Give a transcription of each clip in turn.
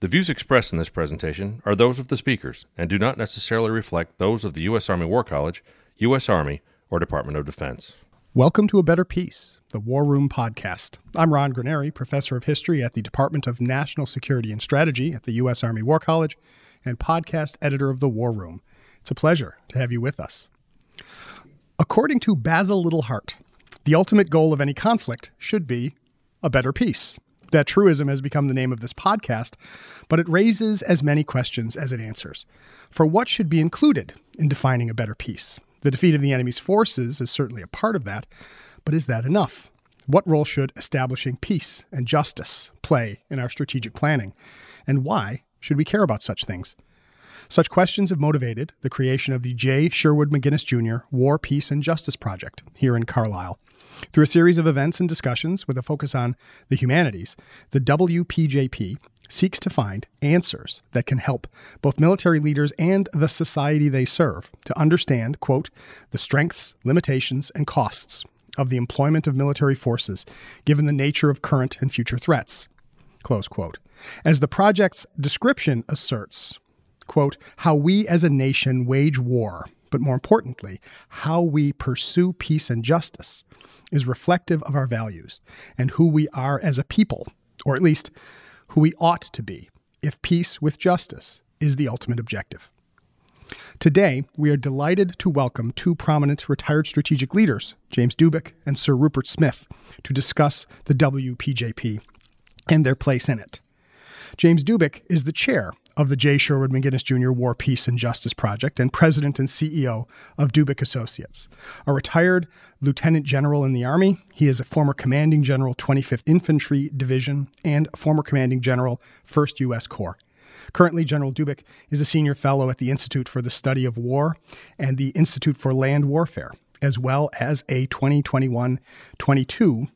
The views expressed in this presentation are those of the speakers and do not necessarily reflect those of the U.S. Army War College, U.S. Army, or Department of Defense. Welcome to A Better Peace, the War Room podcast. I'm Ron Granieri, professor of history at the Department of National Security and Strategy at the U.S. Army War College and podcast editor of The War Room. It's a pleasure to have you with us. According to Basil Liddell Hart, the ultimate goal of any conflict should be a better peace. That truism has become the name of this podcast, but it raises as many questions as it answers. For what should be included in defining a better peace? The defeat of the enemy's forces is certainly a part of that, but is that enough? What role should establishing peace and justice play in our strategic planning? And why should we care about such things? Such questions have motivated the creation of the J. Sherwood McGinnis Jr. War, Peace, and Justice Project here in Carlisle. Through a series of events and discussions with a focus on the humanities, the WPJP seeks to find answers that can help both military leaders and the society they serve to understand, quote, the strengths, limitations, and costs of the employment of military forces, given the nature of current and future threats, close quote. As the project's description asserts, quote, how we as a nation wage war, but more importantly, how we pursue peace and justice is reflective of our values and who we are as a people, or at least who we ought to be, if peace with justice is the ultimate objective. Today, we are delighted to welcome two prominent retired strategic leaders, James Dubik and Sir Rupert Smith, to discuss the WPJP and their place in it. James Dubik is the chair of the J. Sherwood McGinnis Jr. War, Peace, and Justice Project and president and CEO of Dubik Associates. A retired lieutenant general in the Army, he is a former commanding general, 25th Infantry Division, and former commanding general, 1st U.S. Corps. Currently, General Dubik is a senior fellow at the Institute for the Study of War and the Institute for Land Warfare, as well as a 2021 22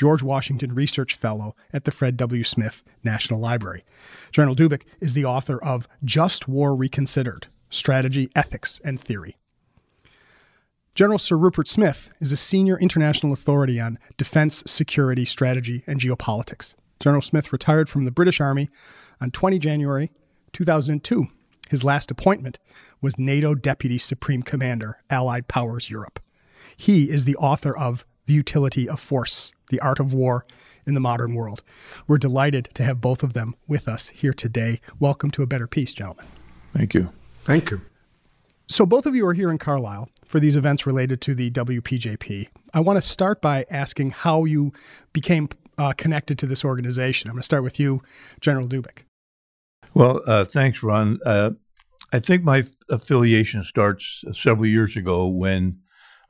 George Washington Research Fellow at the Fred W. Smith National Library. General Dubik is the author of Just War Reconsidered Strategy, Ethics, and Theory. General Sir Rupert Smith is a senior international authority on defense, security, strategy, and geopolitics. General Smith retired from the British Army on 20 January 2002. His last appointment was NATO Deputy Supreme Commander, Allied Powers Europe. He is the author of The Utility of Force the art of war in the modern world. We're delighted to have both of them with us here today. Welcome to A Better Peace, gentlemen. Thank you. Thank you. So, both of you are here in Carlisle for these events related to the WPJP. I want to start by asking how you became uh, connected to this organization. I'm going to start with you, General Dubik. Well, uh, thanks, Ron. Uh, I think my affiliation starts several years ago when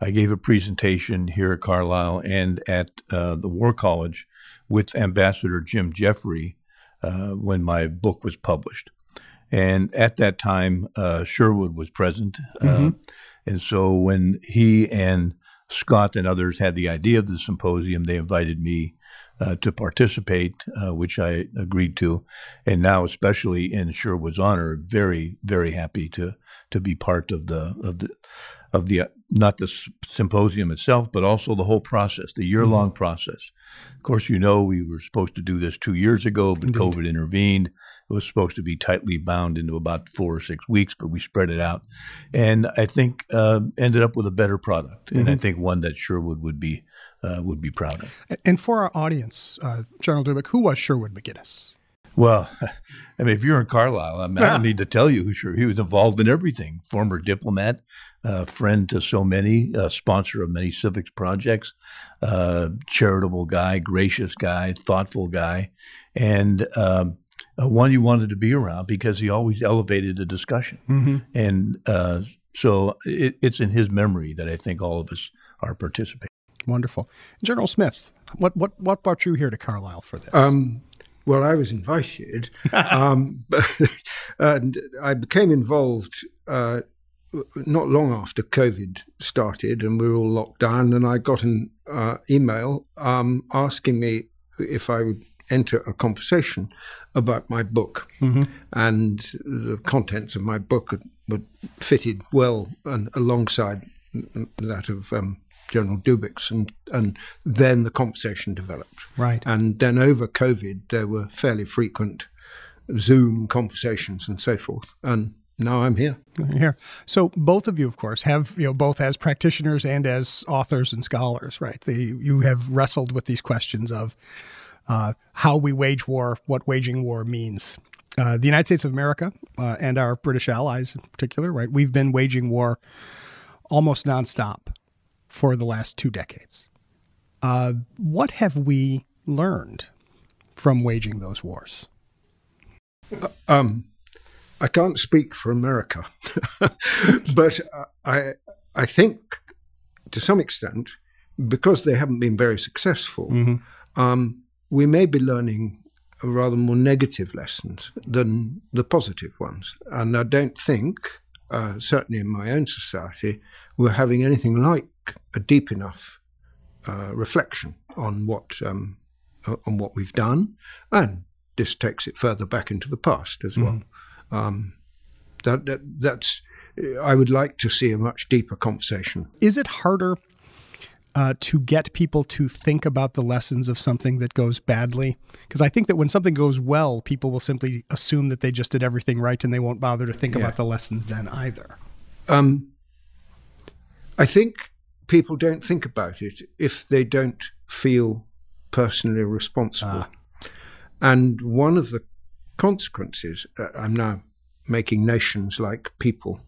I gave a presentation here at Carlisle and at uh, the War College with Ambassador Jim Jeffrey uh, when my book was published. And at that time, uh, Sherwood was present. Uh, mm-hmm. and so when he and Scott and others had the idea of the symposium, they invited me uh, to participate, uh, which I agreed to, and now, especially in Sherwood's honor, very, very happy to to be part of the of the of the not the symposium itself, but also the whole process, the year long mm-hmm. process. Of course, you know we were supposed to do this two years ago, but Indeed. COVID intervened. It was supposed to be tightly bound into about four or six weeks, but we spread it out, and I think uh, ended up with a better product, mm-hmm. and I mm-hmm. think one that Sherwood would be uh, would be proud of. And for our audience, uh, General Dubik, who was Sherwood McGinnis? Well, I mean, if you're in Carlisle, I, mean, I don't need to tell you who sure he was involved in everything. Former diplomat, uh, friend to so many, uh, sponsor of many civics projects, uh, charitable guy, gracious guy, thoughtful guy, and um, one you wanted to be around because he always elevated the discussion. Mm-hmm. And uh, so it, it's in his memory that I think all of us are participating. Wonderful, General Smith. What what what brought you here to Carlisle for this? Um, well, I was invited, um, and I became involved uh, not long after COVID started, and we were all locked down. And I got an uh, email um, asking me if I would enter a conversation about my book, mm-hmm. and the contents of my book were fitted well and alongside that of um, General Dubik's, and and then the conversation developed. Right, and then over COVID, there were fairly frequent Zoom conversations and so forth, and now I'm here. Here, so both of you, of course, have you know both as practitioners and as authors and scholars, right? The, you have wrestled with these questions of uh, how we wage war, what waging war means. Uh, the United States of America uh, and our British allies in particular, right? We've been waging war almost nonstop for the last two decades. Uh, what have we learned from waging those wars? Uh, um, I can't speak for America, but I I think to some extent because they haven't been very successful, mm-hmm. um, we may be learning rather more negative lessons than the positive ones. And I don't think, uh, certainly in my own society, we're having anything like a deep enough uh, reflection on what um, on what we've done, and this takes it further back into the past as well. Mm. Um, that, that that's I would like to see a much deeper conversation. Is it harder uh, to get people to think about the lessons of something that goes badly? Because I think that when something goes well, people will simply assume that they just did everything right and they won't bother to think yeah. about the lessons then either. Um, I think people don't think about it if they don't feel personally responsible. Ah. And one of the consequences, uh, I'm now making nations like people,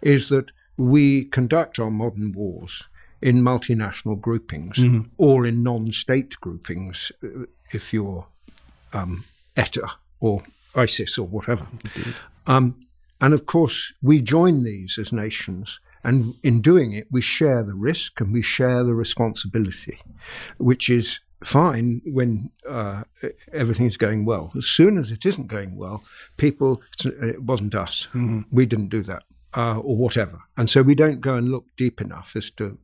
is that we conduct our modern wars in multinational groupings mm-hmm. or in non state groupings, uh, if you're um, ETA or ISIS or whatever. Um, and of course, we join these as nations. And in doing it, we share the risk and we share the responsibility, which is fine when uh, everything's going well. As soon as it isn't going well, people, it wasn't us. Mm-hmm. We didn't do that, uh, or whatever. And so we don't go and look deep enough as to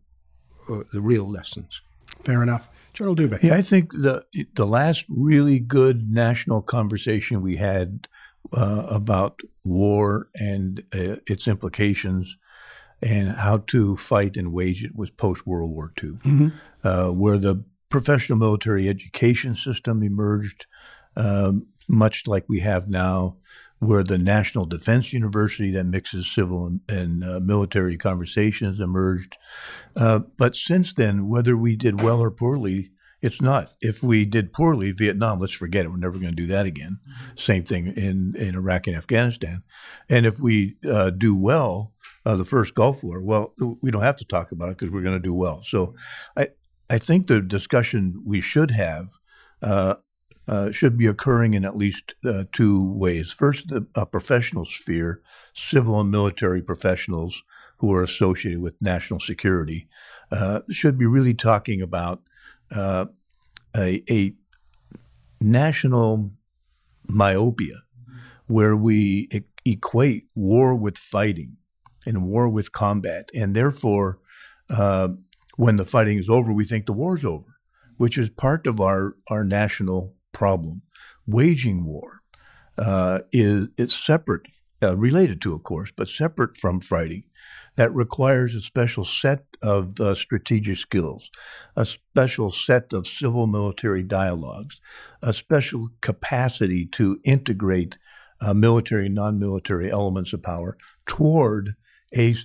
uh, the real lessons. Fair enough. General Dubik. Yeah, I think the the last really good national conversation we had uh, about war and uh, its implications and how to fight and wage it was post World War II, mm-hmm. uh, where the professional military education system emerged, um, much like we have now where the National Defense University that mixes civil and, and uh, military conversations emerged. Uh, but since then, whether we did well or poorly, it's not. If we did poorly, Vietnam, let's forget it. We're never going to do that again. Mm-hmm. Same thing in, in Iraq and Afghanistan. And if we uh, do well, uh, the first Gulf War, well, we don't have to talk about it because we're going to do well. So I, I think the discussion we should have uh, uh, should be occurring in at least uh, two ways. First, the professional sphere, civil and military professionals who are associated with national security, uh, should be really talking about uh, a, a, national myopia where we e- equate war with fighting and war with combat. And therefore, uh, when the fighting is over, we think the war's over, which is part of our, our national problem. Waging war uh, is it's separate, uh, related to, of course, but separate from fighting. That requires a special set of uh, strategic skills, a special set of civil military dialogues, a special capacity to integrate uh, military and non military elements of power toward a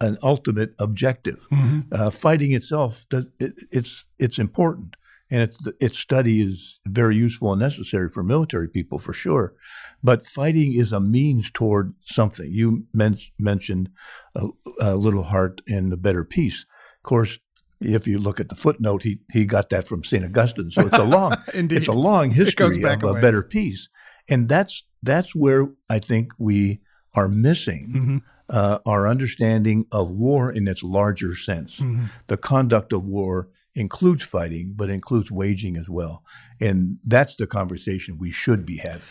an ultimate objective. Mm-hmm. Uh, fighting itself, it, it's it's important, and its its study is very useful and necessary for military people for sure. But fighting is a means toward something. You men- mentioned a, a, Liddell Hart and a better peace. Of course, if you look at the footnote, he he got that from Saint Augustine. So it's a long it's a long history of a, a better peace, and that's that's where I think we are missing. Mm-hmm. Uh, our understanding of war in its larger sense, mm-hmm. the conduct of war includes fighting, but includes waging as well. And that's the conversation we should be having.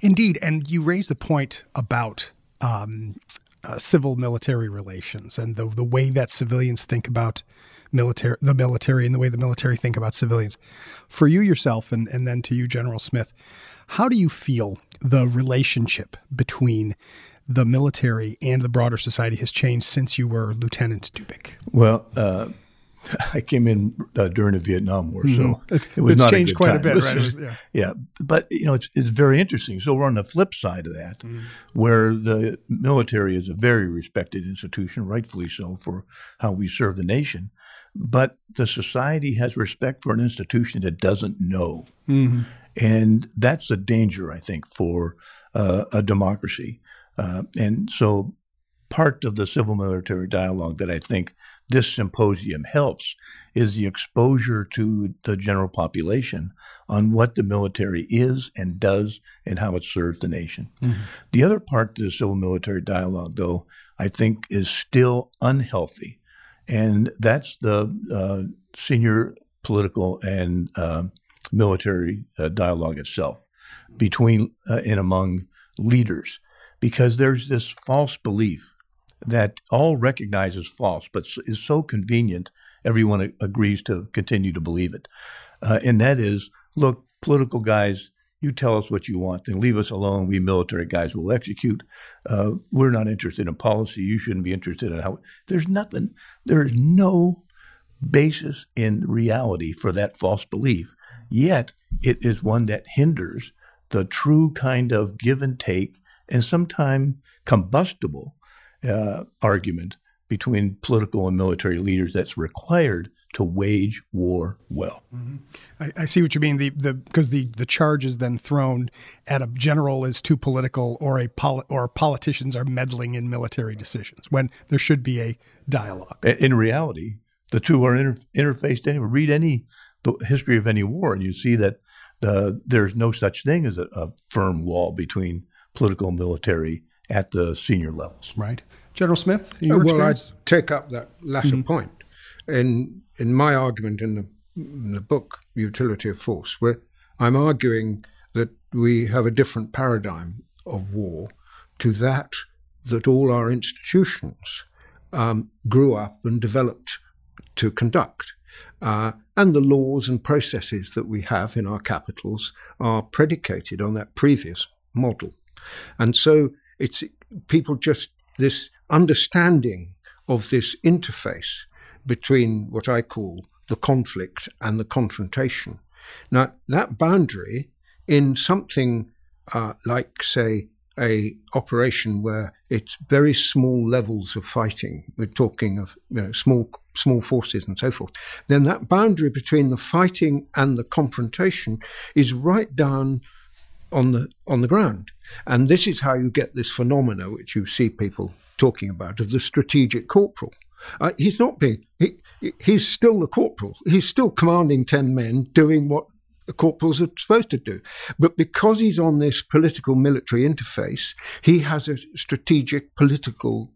Indeed. And you raised the point about um, uh, civil military relations and the, the way that civilians think about military, the military, and the way the military think about civilians. For you yourself, and, and then to you, General Smith, how do you feel the relationship between the military and the broader society has changed since you were Lieutenant Dubik? Well, uh, I came in uh, during the Vietnam War, Mhm. so It's- it was it's changed a quite a bit, right? Was- yeah. yeah, but you know, it's it's very interesting. So we're on the flip side of that, Mm-hmm. where the military is a very respected institution, rightfully so, for how we serve the nation. But the society has respect for an institution that doesn't know. And that's a danger, I think, for uh, a democracy. Uh, and so, part of the civil military dialogue that I think this symposium helps is the exposure to the general population on what the military is and does and how it serves the nation. The other part of the civil military dialogue, though, I think is still unhealthy. And that's the uh, senior political and uh, military uh, dialogue itself between uh, and among leaders, because there's this false belief that all recognize as false, but is so convenient, everyone agrees to continue to believe it. Uh, and that is look, political guys, you tell us what you want, then leave us alone. We military guys will execute. Uh, we're not interested in policy. You shouldn't be interested in how. There's nothing, there is no basis in reality for that false belief. Yet it is one that hinders the true kind of give and take and sometimes combustible uh, argument between political and military leaders that's required to wage war well. I, I see what you mean. The the because the the charge is then thrown at a general is too political, or a poli- or politicians are meddling in military decisions when there should be a dialogue. In reality, the two are inter- interfaced anyway. Read any the history of any war, and you see that the, there's no such thing as a, a firm wall between political and military at the senior levels. Right, General Smith. Your well, I'd take up that latter point. In in my argument in the in the book Utility of Force, where I'm arguing that we have a different paradigm of war to that that all our institutions um, grew up and developed to conduct. Uh, and the laws and processes that we have in our capitals are predicated on that previous model. And so it's people just this understanding of this interface between what I call the conflict and the confrontation. Now, that boundary in something uh, like, say, a operation where it's very small levels of fighting. We're talking of you know, small small forces and so forth. Then that boundary between the fighting and the confrontation is right down on the on the ground. And this is how you get this phenomena which you see people talking about of the strategic corporal. Uh, he's not being he, he's still the corporal. He's still commanding ten men doing what the corporals are supposed to do. But because he's on this political military interface, he has a strategic political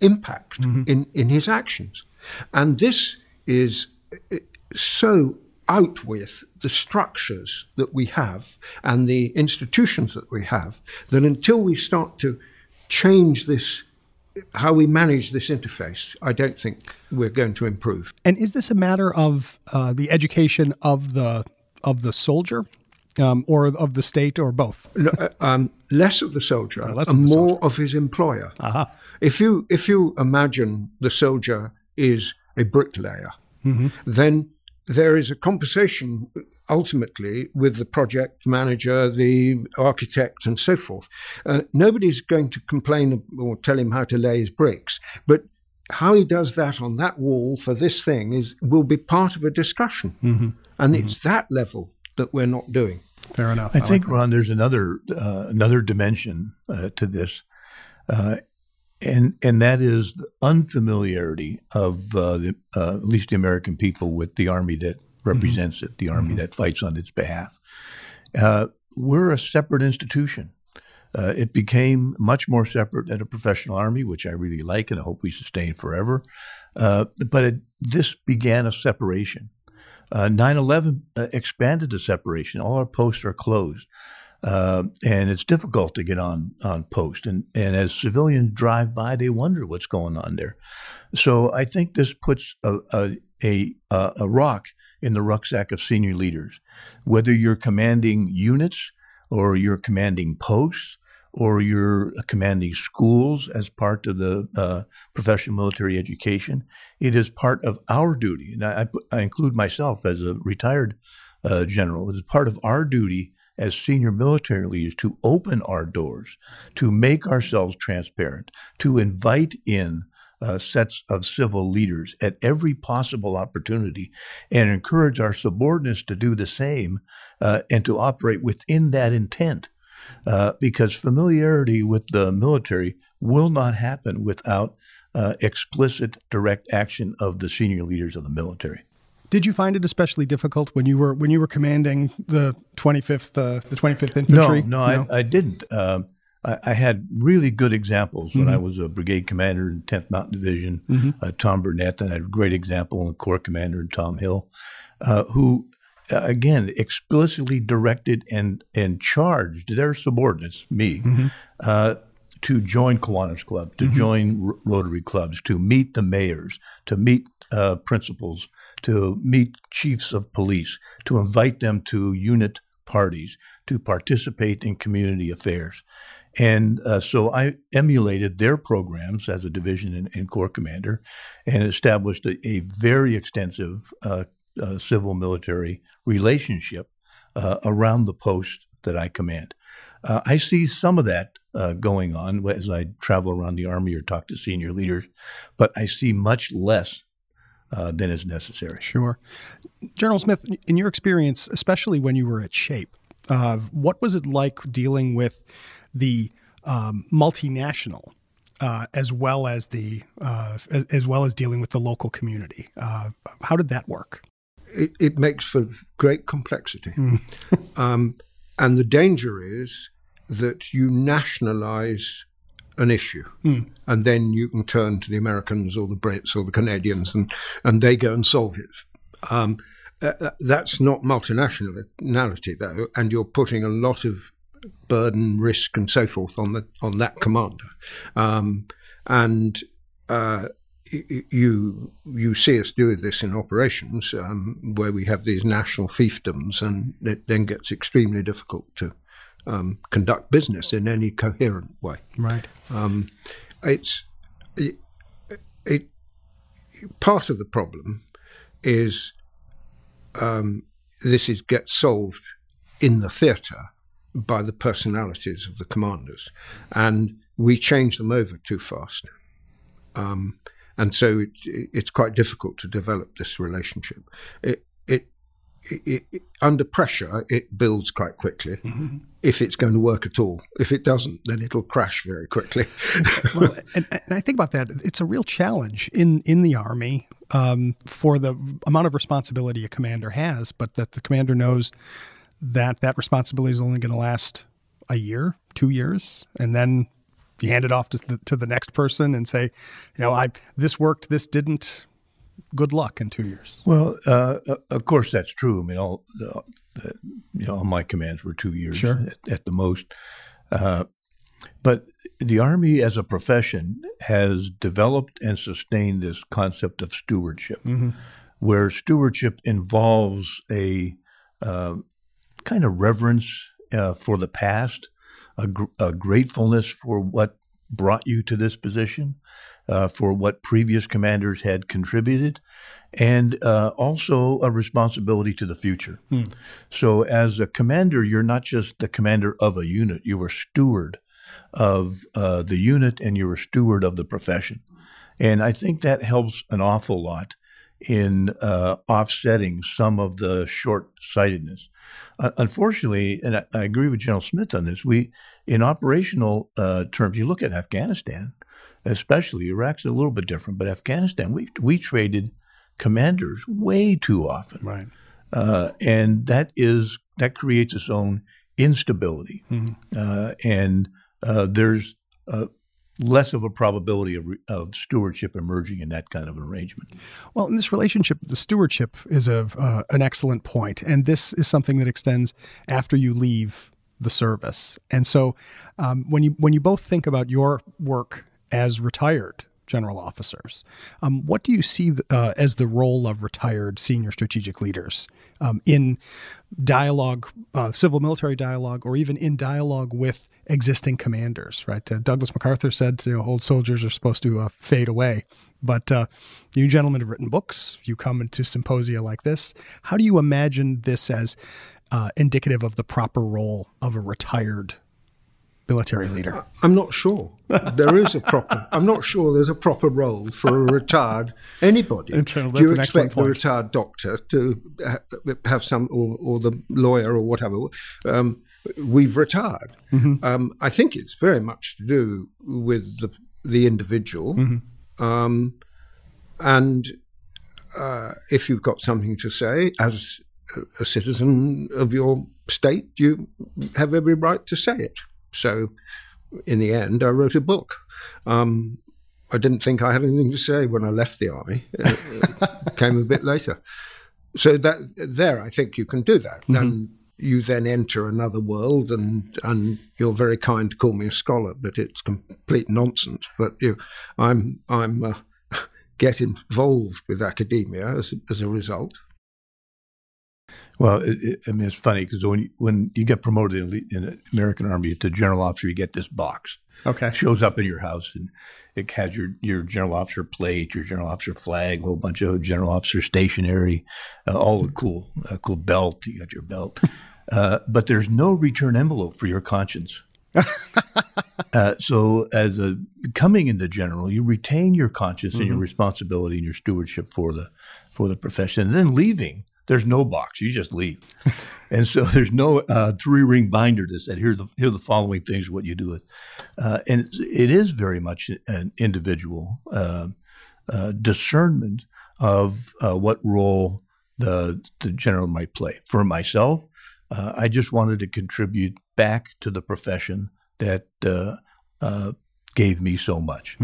impact in, in his actions. And this is uh, so out with the structures that we have and the institutions that we have that until we start to change this, how we manage this interface, I don't think we're going to improve. And is this a matter of uh, the education of the of the soldier, um, or of the state, or both? Uh, um, less of the soldier less and of more of his employer. Aha. If you if you imagine the soldier is a bricklayer, then there is a conversation ultimately with the project manager, the architect, and so forth. Uh, nobody's going to complain or tell him how to lay his bricks, but how he does that on that wall for this thing is will be part of a discussion, and it's that level that we're not doing. Fair enough. I like think, that. Ron, there's another uh, another dimension uh, to this, uh, and and that is the unfamiliarity of uh, the, uh, at least the American people with the army that represents it, the army that fights on its behalf. Uh, we're a separate institution. Uh, it became much more separate than a professional army, which I really like and I hope we sustain forever. Uh, but it, this began a separation. Uh, 9/11 uh, expanded the separation. All our posts are closed, uh, and it's difficult to get on on post. And and as civilians drive by, they wonder what's going on there. So I think this puts a a, a, a rock in the rucksack of senior leaders, whether you're commanding units or you're commanding posts or you're commanding schools as part of the uh, professional military education. It is part of our duty, and I, I include myself as a retired uh, general. It is part of our duty as senior military leaders to open our doors, to make ourselves transparent, to invite in uh, sets of civil leaders at every possible opportunity and encourage our subordinates to do the same uh, and to operate within that intent. Uh, because familiarity with the military will not happen without uh, explicit direct action of the senior leaders of the military. Did you find it especially difficult when you were when you were commanding the 25th uh, the 25th infantry? No, no, no? I, I, didn't. Um, I, I, had really good examples when mm-hmm. I was a brigade commander in 10th Mountain Division. Mm-hmm. Uh, Tom Burnett, and I had a great example in the Corps commander in Tom Hill, uh, who uh, again explicitly directed and and charged their subordinates, me, mm-hmm. uh, to join Kiwanis Club, to mm-hmm. join Rotary clubs, to meet the mayors, to meet uh, principals, to meet chiefs of police, to invite them to unit parties, to participate in community affairs. And uh, so I emulated their programs as a division and, and corps commander and established a, a very extensive uh, uh, civil military relationship uh, around the post that I command. Uh, I see some of that uh, going on as I travel around the Army or talk to senior leaders, but I see much less uh, than is necessary. Sure. General Smith, in your experience, especially when you were at SHAPE, uh, what was it like dealing with the um, multinational uh, as well as the uh, as, as, well as dealing with the local community. Uh, how did that work? It, it makes for great complexity, mm. um, and the danger is that you nationalize an issue, mm. and then you can turn to the Americans or the Brits or the Canadians, and and they go and solve it. Um, uh, that's not multinationality, though, and you're putting a lot of burden, risk, and so forth on the on that commander. Um, and uh, you you see us doing this in operations um, where we have these national fiefdoms, and it then gets extremely difficult to um, conduct business in any coherent way. Right. Um, it's it, it, part of the problem is um, this is gets solved in the theatre by the personalities of the commanders, and we change them over too fast. Um, and so it, it's quite difficult to develop this relationship. It, it, it, under pressure, it builds quite quickly. Mm-hmm. If it's going to work at all, if it doesn't, then it'll crash very quickly. well, and, and, I think about that. It's a real challenge in in the army um, for the amount of responsibility a commander has, but that the commander knows that that responsibility is only going to last a year, two years, and then you hand it off to the, to the next person and say, you know, I this worked, this didn't. Good luck in two years. Well, uh, uh of course that's true. I mean, all uh, you know, all my commands were two years sure. at, at, the most. Uh, but the Army as a profession has developed and sustained this concept of stewardship, mm-hmm. where stewardship involves a uh, kind of reverence uh, for the past, a, gr- a, gratefulness for what brought you to this position, uh, for what previous commanders had contributed, and uh, also a responsibility to the future. Hmm. So, as a commander, you're not just the commander of a unit, you are steward of uh, the unit and you're a steward of the profession. And I think that helps an awful lot in uh, offsetting some of the short sightedness. Uh, unfortunately, and I, I, agree with General Smith on this, we, in operational uh, terms, you look at Afghanistan, especially Iraq's a little bit different, but Afghanistan, we, we traded commanders way too often. Right. Uh, and that is, that creates its own instability. Mm-hmm. Uh, and uh, there's less of a probability of, of stewardship emerging in that kind of an arrangement. Well, in this relationship, the stewardship is a uh, an excellent point, and this is something that extends after you leave the service. And so, um, when you when you both think about your work as retired general officers, um, what do you see uh, as the role of retired senior strategic leaders um, in dialogue, uh, civil military dialogue, or even in dialogue with existing commanders? Right? Uh, Douglas MacArthur said, you know, old soldiers are supposed to uh, fade away. But uh, you gentlemen have written books. You come into symposia like this. How do you imagine this as uh, indicative of the proper role of a retired military leader? I'm not sure there is a proper. I'm not sure there's a proper role for a retired anybody. Internal, Do you expect the retired doctor to ha- have some, or, or the lawyer or whatever? Um, we've retired. Mm-hmm. Um, I think it's very much to do with the the individual, Mm-hmm. um, and uh, if you've got something to say as a- citizen of your state, you have every right to say it. So, in the end, I wrote a book. Um, I didn't think I had anything to say when I left the army. It came a bit later. So that there, I think you can do that, and you then enter another world. And and you're very kind to call me a scholar, but it's complete nonsense. But you, I'm I'm uh, get involved with academia as as a result. Well, it, it, I mean, it's funny because when you, when you get promoted in, the- in the American Army to general officer, you get this box. Okay. It shows up in your house and it has your, your general officer plate, your general officer flag, a whole bunch of general officer stationery, uh, all the cool, uh, cool belt. You got your belt, uh, but there's no return envelope for your conscience. uh, so, as a coming into general, you retain your conscience and your responsibility and your stewardship for the for the profession. And then leaving, there's no box; you just leave. and so, there's no uh, three ring binder that said, "Here, the here are the following things what you do with." Uh, and it is very much an individual uh, uh, discernment of uh, what role the the general might play. For myself, uh, I just wanted to contribute back to the profession that uh, uh, gave me so much,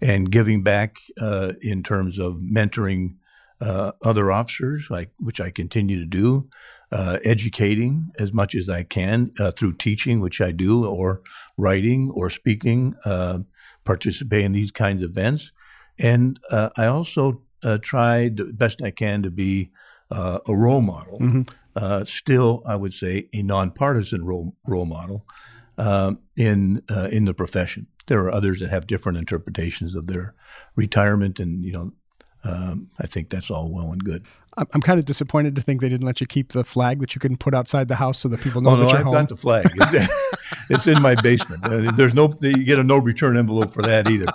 and giving back uh, in terms of mentoring uh, other officers, like which I continue to do, uh, educating as much as I can uh, through teaching, which I do, or writing or speaking, uh, participate in these kinds of events, and uh, I also uh, try the best I can to be uh, a role model. Uh, still, I would say a nonpartisan role role model in uh, in the profession. There are others that have different interpretations of their retirement, and you know, um, I think that's all well and good. I'm, I'm kind of disappointed to think they didn't let you keep the flag that you can put outside the house so that people know Oh that no, you're I've home. got the flag. It's, it's in my basement. Uh, there's no you get a no return envelope for that either.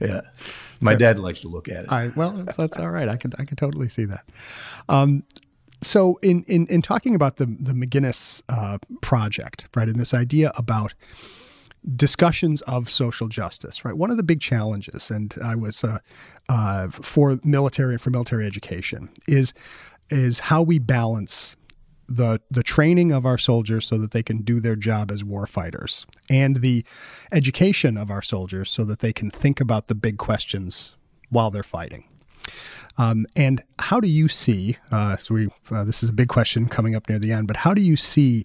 Yeah, my dad likes to look at it. I, well, that's, that's all right. I can I could totally see that. Um, so in, in in talking about the the McGinnis uh, project, right, and this idea about discussions of social justice, right? One of the big challenges, and I was uh, uh, for military and for military education, is is how we balance the the training of our soldiers so that they can do their job as war fighters, and the education of our soldiers so that they can think about the big questions while they're fighting. Um, and how do you see? Uh, so we uh, this is a big question coming up near the end, but how do you see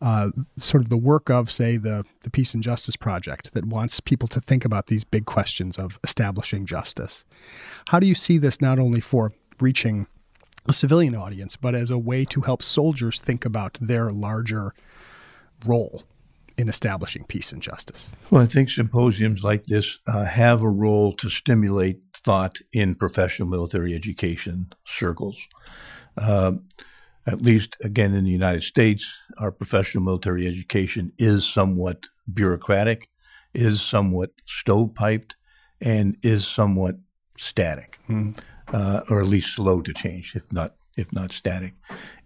uh, sort of the work of, say, the the Peace and Justice Project that wants people to think about these big questions of establishing justice? How do you see this not only for reaching a civilian audience, but as a way to help soldiers think about their larger role in establishing peace and justice? Well, I think symposiums like this uh, have a role to stimulate thought in professional military education circles. Um, at least, again, in the United States, our professional military education is somewhat bureaucratic, is somewhat stovepiped, and is somewhat static, uh, or at least slow to change, if not if not static.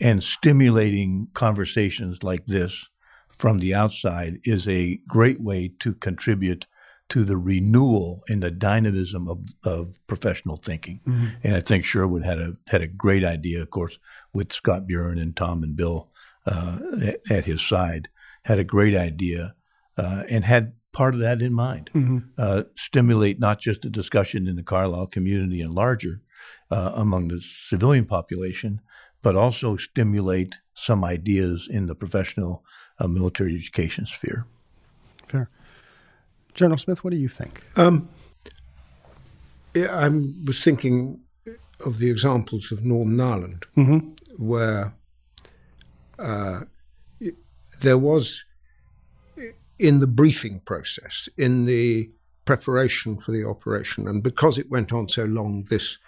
And stimulating conversations like this from the outside is a great way to contribute to the renewal and the dynamism of, of professional thinking. And I think Sherwood had a had a great idea, of course, with Scott Buren and Tom and Bill uh, at, at his side, had a great idea uh, and had part of that in mind. Uh, stimulate not just a discussion in the Carlisle community and larger uh, among the civilian population, but also stimulate some ideas in the professional uh, military education sphere. Fair. General Smith, what do you think? Yeah, I was thinking of the examples of Northern Ireland, where uh, there was, in the briefing process, in the preparation for the operation, and because it went on so long, this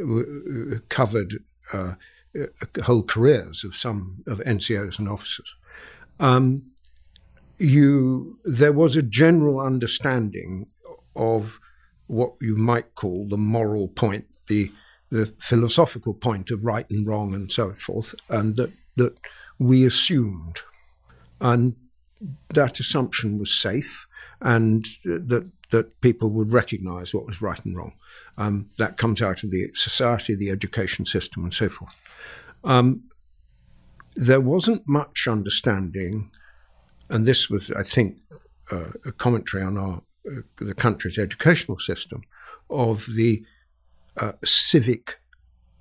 uh, covered uh, uh, whole careers of some of NCOs and officers. Um, you there was a general understanding of what you might call the moral point, the the philosophical point of right and wrong and so forth, and that that we assumed, and that assumption was safe, and that that people would recognise what was right and wrong. Um, that comes out of the society, the education system, and so forth. Um, there wasn't much understanding, and this was, I think, uh, a commentary on our uh, the country's educational system of the uh, civic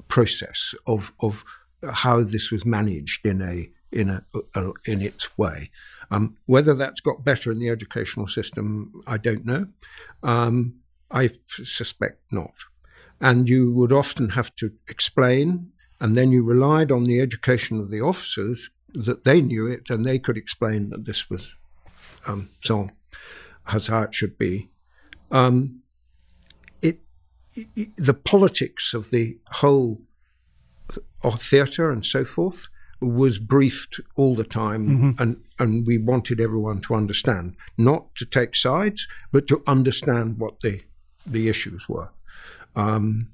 process of of how this was managed in a in a, a in its way. Um, whether that's got better in the educational system, I don't know. Um, I suspect not. And you would often have to explain, and then you relied on the education of the officers that they knew it and they could explain that this was um, so on, as how it should be. Um, it, it, the politics of the whole of theatre and so forth was briefed all the time, and, and we wanted everyone to understand, not to take sides, but to understand what the the issues were. Um,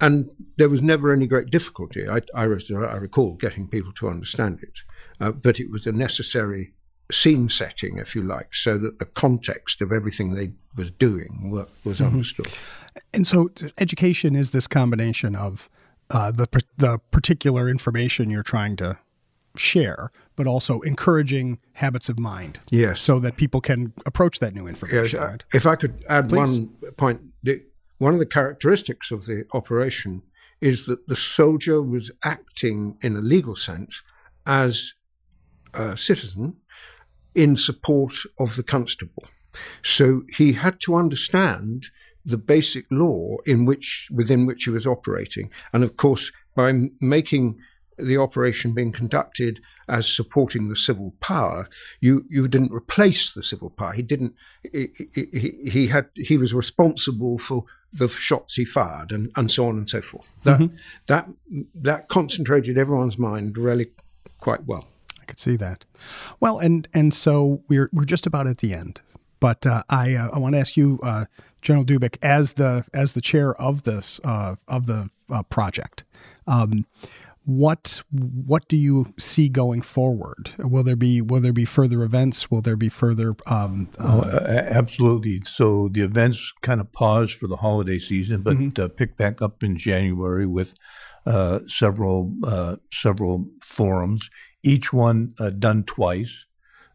and there was never any great difficulty. I, I, was- I recall getting people to understand it, uh, but it was a necessary scene setting, if you like, so that the context of everything they was doing wa- was understood. And so, education is this combination of uh, the the particular information you're trying to share, but also encouraging habits of mind. Yes. so that people can approach that new information. uh, right? if I could add Please. one point, the, one of the characteristics of the operation is that the soldier was acting in a legal sense as a citizen in support of the constable. So he had to understand the basic law in which within which he was operating, and of course by making the operation being conducted as supporting the civil power, you, you didn't replace the civil power. He didn't. He, he- he, had he was responsible for the shots he fired and, and so on and so forth. That that that concentrated everyone's mind really quite well. I could see that. Well, and and so we're we're just about at the end, but uh, I uh, I want to ask you, uh, General Dubik, as the as the chair of this uh, of the uh, project. Um, what what do you see going forward? Will there be will there be further events? Will there be further? Um, Oh, a- a- absolutely. So the events kind of paused for the holiday season, but uh, picked back up in January with uh, several uh, several forums, each one uh, done twice,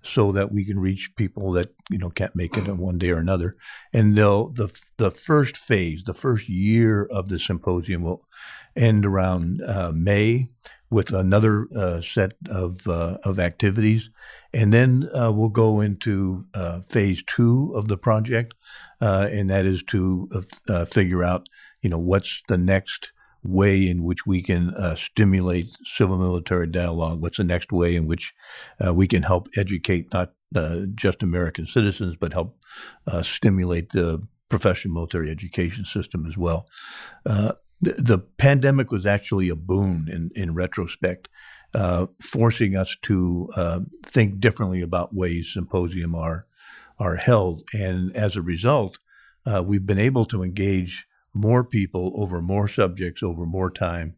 so that we can reach people that you know can't make it on one day or another. And they'll the the first phase, the first year of the symposium will end around uh, May with another uh, set of uh, of activities, and then uh, we'll go into uh, phase two of the project, uh, and that is to figure out, you know, what's the next way in which we can uh, stimulate civil military dialogue. What's the next way in which uh, we can help educate not uh, just American citizens, but help uh, stimulate the professional military education system as well. Uh, the, the pandemic was actually a boon in, in retrospect, uh, forcing us to think differently about ways symposium are are held, and as a result, we've been able to engage more people over more subjects over more time,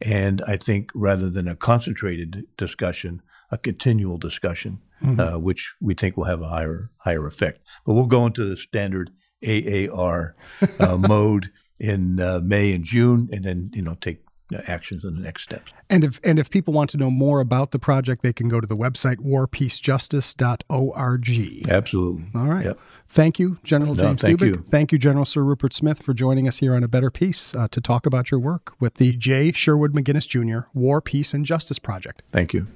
and I think rather than a concentrated discussion, a continual discussion, uh, which we think will have a higher higher effect. But we'll go into the standard AAR uh, mode in uh, May and June, and then you know take actions and the next steps. And if and if people want to know more about the project, they can go to the website warpeacejustice.org. Absolutely. All right. Yep. Thank you, General No, James thank Dubik. you. Thank you, General Sir Rupert Smith, for joining us here on A Better Peace uh, to talk about your work with the J. Sherwood McGinnis Jr. War, Peace, and Justice Project. Thank you.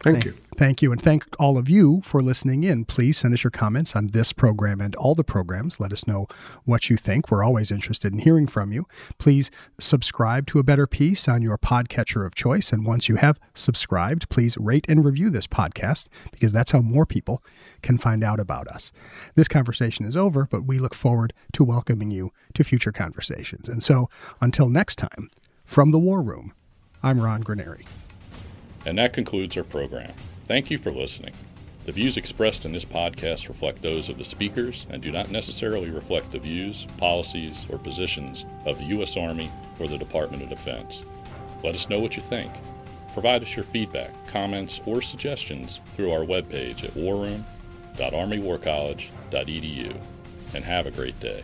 Thank you. Thank you. And thank all of you for listening in. Please send us your comments on this program and all the programs. Let us know what you think. We're always interested in hearing from you. Please subscribe to A Better Peace on your podcatcher of choice. And once you have subscribed, please rate and review this podcast because that's how more people can find out about us. This conversation is over, but we look forward to welcoming you to future conversations. And so until next time, from the War Room, I'm Ron Granieri. And that concludes our program. Thank you for listening. The views expressed in this podcast reflect those of the speakers and do not necessarily reflect the views, policies, or positions of the U.S. Army or the Department of Defense. Let us know what you think. Provide us your feedback, comments, or suggestions through our webpage at warroom.armywarcollege.edu. And have a great day.